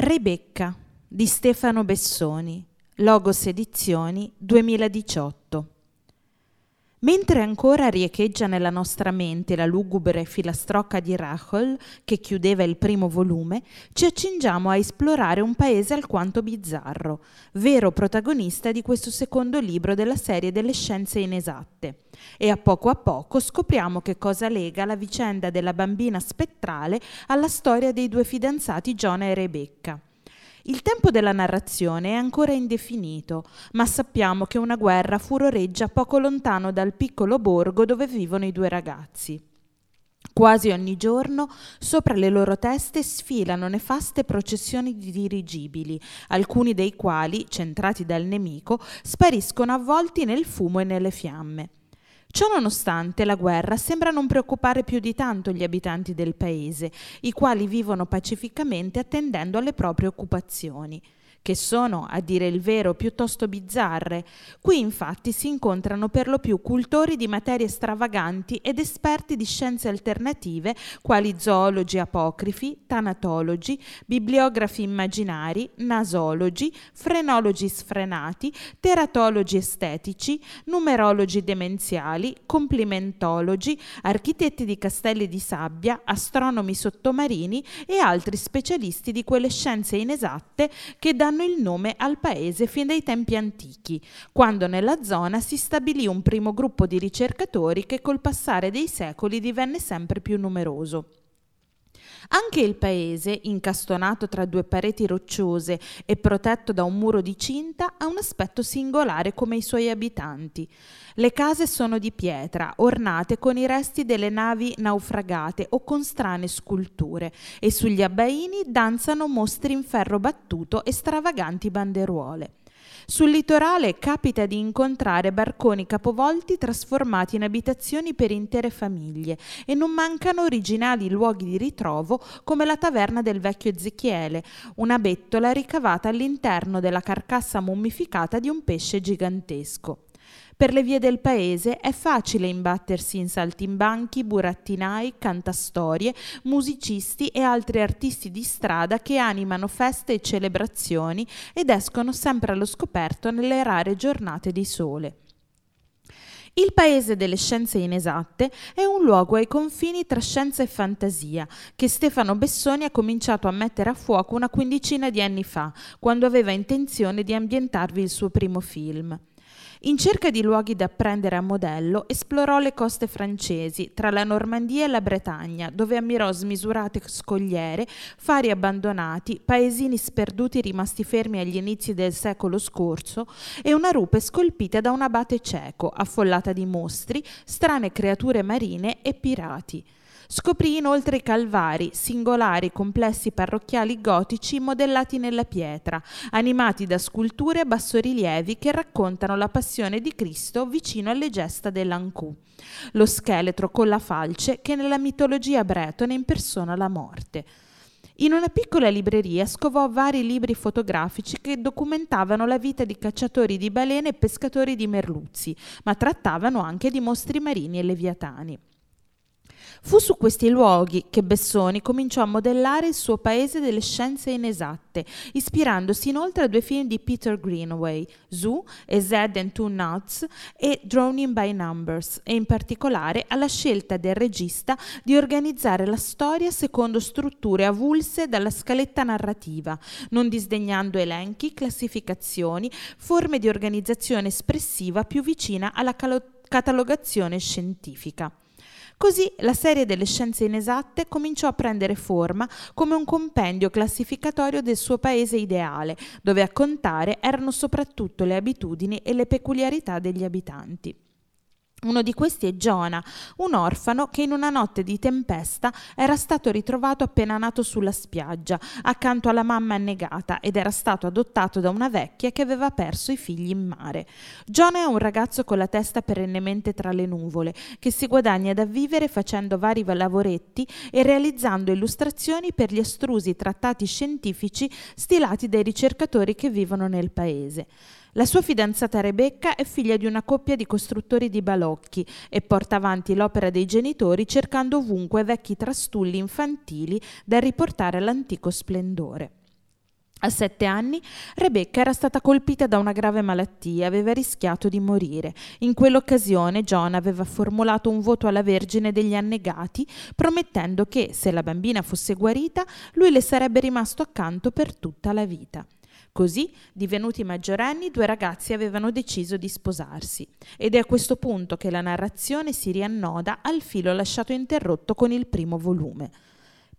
Rebecca di Stefano Bessoni, Logos Edizioni 2018. Mentre ancora riecheggia nella nostra mente la lugubre filastrocca di Rachel che chiudeva il primo volume, ci accingiamo a esplorare un paese alquanto bizzarro, vero protagonista di questo secondo libro della serie delle scienze inesatte. E a poco a poco scopriamo che cosa lega la vicenda della bambina spettrale alla storia dei due fidanzati Giona e Rebecca. Il tempo della narrazione è ancora indefinito, ma sappiamo che una guerra furoreggia poco lontano dal piccolo borgo dove vivono i due ragazzi. Quasi ogni giorno sopra le loro teste sfilano nefaste processioni di dirigibili, alcuni dei quali, centrati dal nemico, spariscono avvolti nel fumo e nelle fiamme. Ciò nonostante la guerra sembra non preoccupare più di tanto gli abitanti del paese, i quali vivono pacificamente attendendo alle proprie occupazioni che sono, a dire il vero, piuttosto bizzarre. Qui infatti si incontrano per lo più cultori di materie stravaganti ed esperti di scienze alternative quali zoologi apocrifi, tanatologi, bibliografi immaginari, nasologi, frenologi sfrenati, teratologi estetici, numerologi demenziali, complimentologi, architetti di castelli di sabbia, astronomi sottomarini e altri specialisti di quelle scienze inesatte che danno danno il nome al paese fin dai tempi antichi, quando nella zona si stabilì un primo gruppo di ricercatori che col passare dei secoli divenne sempre più numeroso. Anche il paese, incastonato tra due pareti rocciose e protetto da un muro di cinta, ha un aspetto singolare come i suoi abitanti. Le case sono di pietra, ornate con i resti delle navi naufragate o con strane sculture, e sugli abbaini danzano mostri in ferro battuto e stravaganti banderuole. Sul litorale capita di incontrare barconi capovolti trasformati in abitazioni per intere famiglie e non mancano originali luoghi di ritrovo come la taverna del vecchio Ezechiele, una bettola ricavata all'interno della carcassa mummificata di un pesce gigantesco. Per le vie del paese è facile imbattersi in saltimbanchi, burattinai, cantastorie, musicisti e altri artisti di strada che animano feste e celebrazioni ed escono sempre allo scoperto nelle rare giornate di sole. Il paese delle scienze inesatte è un luogo ai confini tra scienza e fantasia che Stefano Bessoni ha cominciato a mettere a fuoco una quindicina di anni fa, quando aveva intenzione di ambientarvi il suo primo film. In cerca di luoghi da prendere a modello, esplorò le coste francesi, tra la Normandia e la Bretagna, dove ammirò smisurate scogliere, fari abbandonati, paesini sperduti rimasti fermi agli inizi del secolo scorso e una rupe scolpita da un abate cieco, affollata di mostri, strane creature marine e pirati. Scoprì inoltre i calvari, singolari complessi parrocchiali gotici modellati nella pietra, animati da sculture a bassorilievi che raccontano la passione di Cristo vicino alle gesta dell'Ancu, lo scheletro con la falce che nella mitologia bretone impersona la morte. In una piccola libreria scovò vari libri fotografici che documentavano la vita di cacciatori di balene e pescatori di merluzzi, ma trattavano anche di mostri marini e leviatani. Fu su questi luoghi che Bessoni cominciò a modellare il suo paese delle scienze inesatte, ispirandosi inoltre a due film di Peter Greenaway, Zoo e Zed and Two Nuts e Drowning by Numbers, e in particolare alla scelta del regista di organizzare la storia secondo strutture avulse dalla scaletta narrativa, non disdegnando elenchi, classificazioni, forme di organizzazione espressiva più vicina alla calo- catalogazione scientifica. Così la serie delle scienze inesatte cominciò a prendere forma come un compendio classificatorio del suo paese ideale, dove a contare erano soprattutto le abitudini e le peculiarità degli abitanti. Uno di questi è Giona, un orfano che in una notte di tempesta era stato ritrovato appena nato sulla spiaggia, accanto alla mamma annegata, ed era stato adottato da una vecchia che aveva perso i figli in mare. Giona è un ragazzo con la testa perennemente tra le nuvole, che si guadagna da vivere facendo vari lavoretti e realizzando illustrazioni per gli astrusi trattati scientifici stilati dai ricercatori che vivono nel paese. La sua fidanzata Rebecca è figlia di una coppia di costruttori di balocchi e porta avanti l'opera dei genitori cercando ovunque vecchi trastulli infantili da riportare all'antico splendore. A sette anni Rebecca era stata colpita da una grave malattia e aveva rischiato di morire. In quell'occasione John aveva formulato un voto alla Vergine degli Annegati, promettendo che, se la bambina fosse guarita, lui le sarebbe rimasto accanto per tutta la vita. Così, divenuti maggiorenni, due ragazzi avevano deciso di sposarsi. Ed è a questo punto che la narrazione si riannoda al filo lasciato interrotto con il primo volume.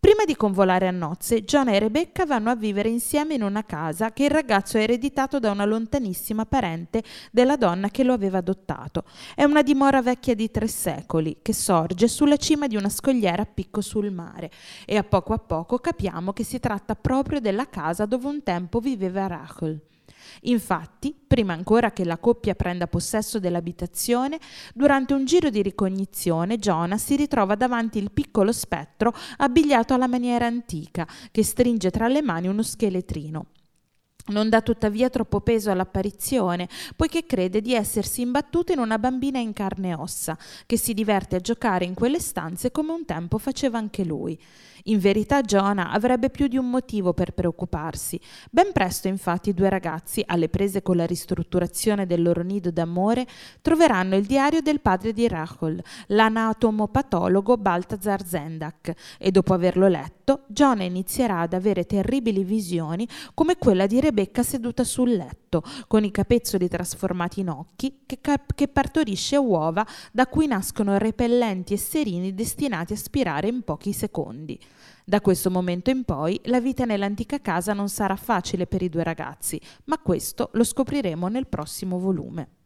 Prima di convolare a nozze, John e Rebecca vanno a vivere insieme in una casa che il ragazzo ha ereditato da una lontanissima parente della donna che lo aveva adottato. È una dimora vecchia di tre secoli che sorge sulla cima di una scogliera a picco sul mare e a poco a poco capiamo che si tratta proprio della casa dove un tempo viveva Rachel. Infatti, prima ancora che la coppia prenda possesso dell'abitazione, durante un giro di ricognizione Jonah si ritrova davanti il piccolo spettro abbigliato alla maniera antica, che stringe tra le mani uno scheletrino. Non dà tuttavia troppo peso all'apparizione, poiché crede di essersi imbattuto in una bambina in carne e ossa, che si diverte a giocare in quelle stanze come un tempo faceva anche lui. In verità Jonah avrebbe più di un motivo per preoccuparsi. Ben presto infatti i due ragazzi, alle prese con la ristrutturazione del loro nido d'amore, troveranno il diario del padre di Rachel, l'anatomopatologo Balthazar Zendak, e dopo averlo letto, Jonah inizierà ad avere terribili visioni come quella di Rebecca seduta sul letto, con i capezzoli trasformati in occhi, che, cap- che partorisce uova da cui nascono repellenti esserini destinati a spirare in pochi secondi. Da questo momento in poi la vita nell'antica casa non sarà facile per i due ragazzi, ma questo lo scopriremo nel prossimo volume.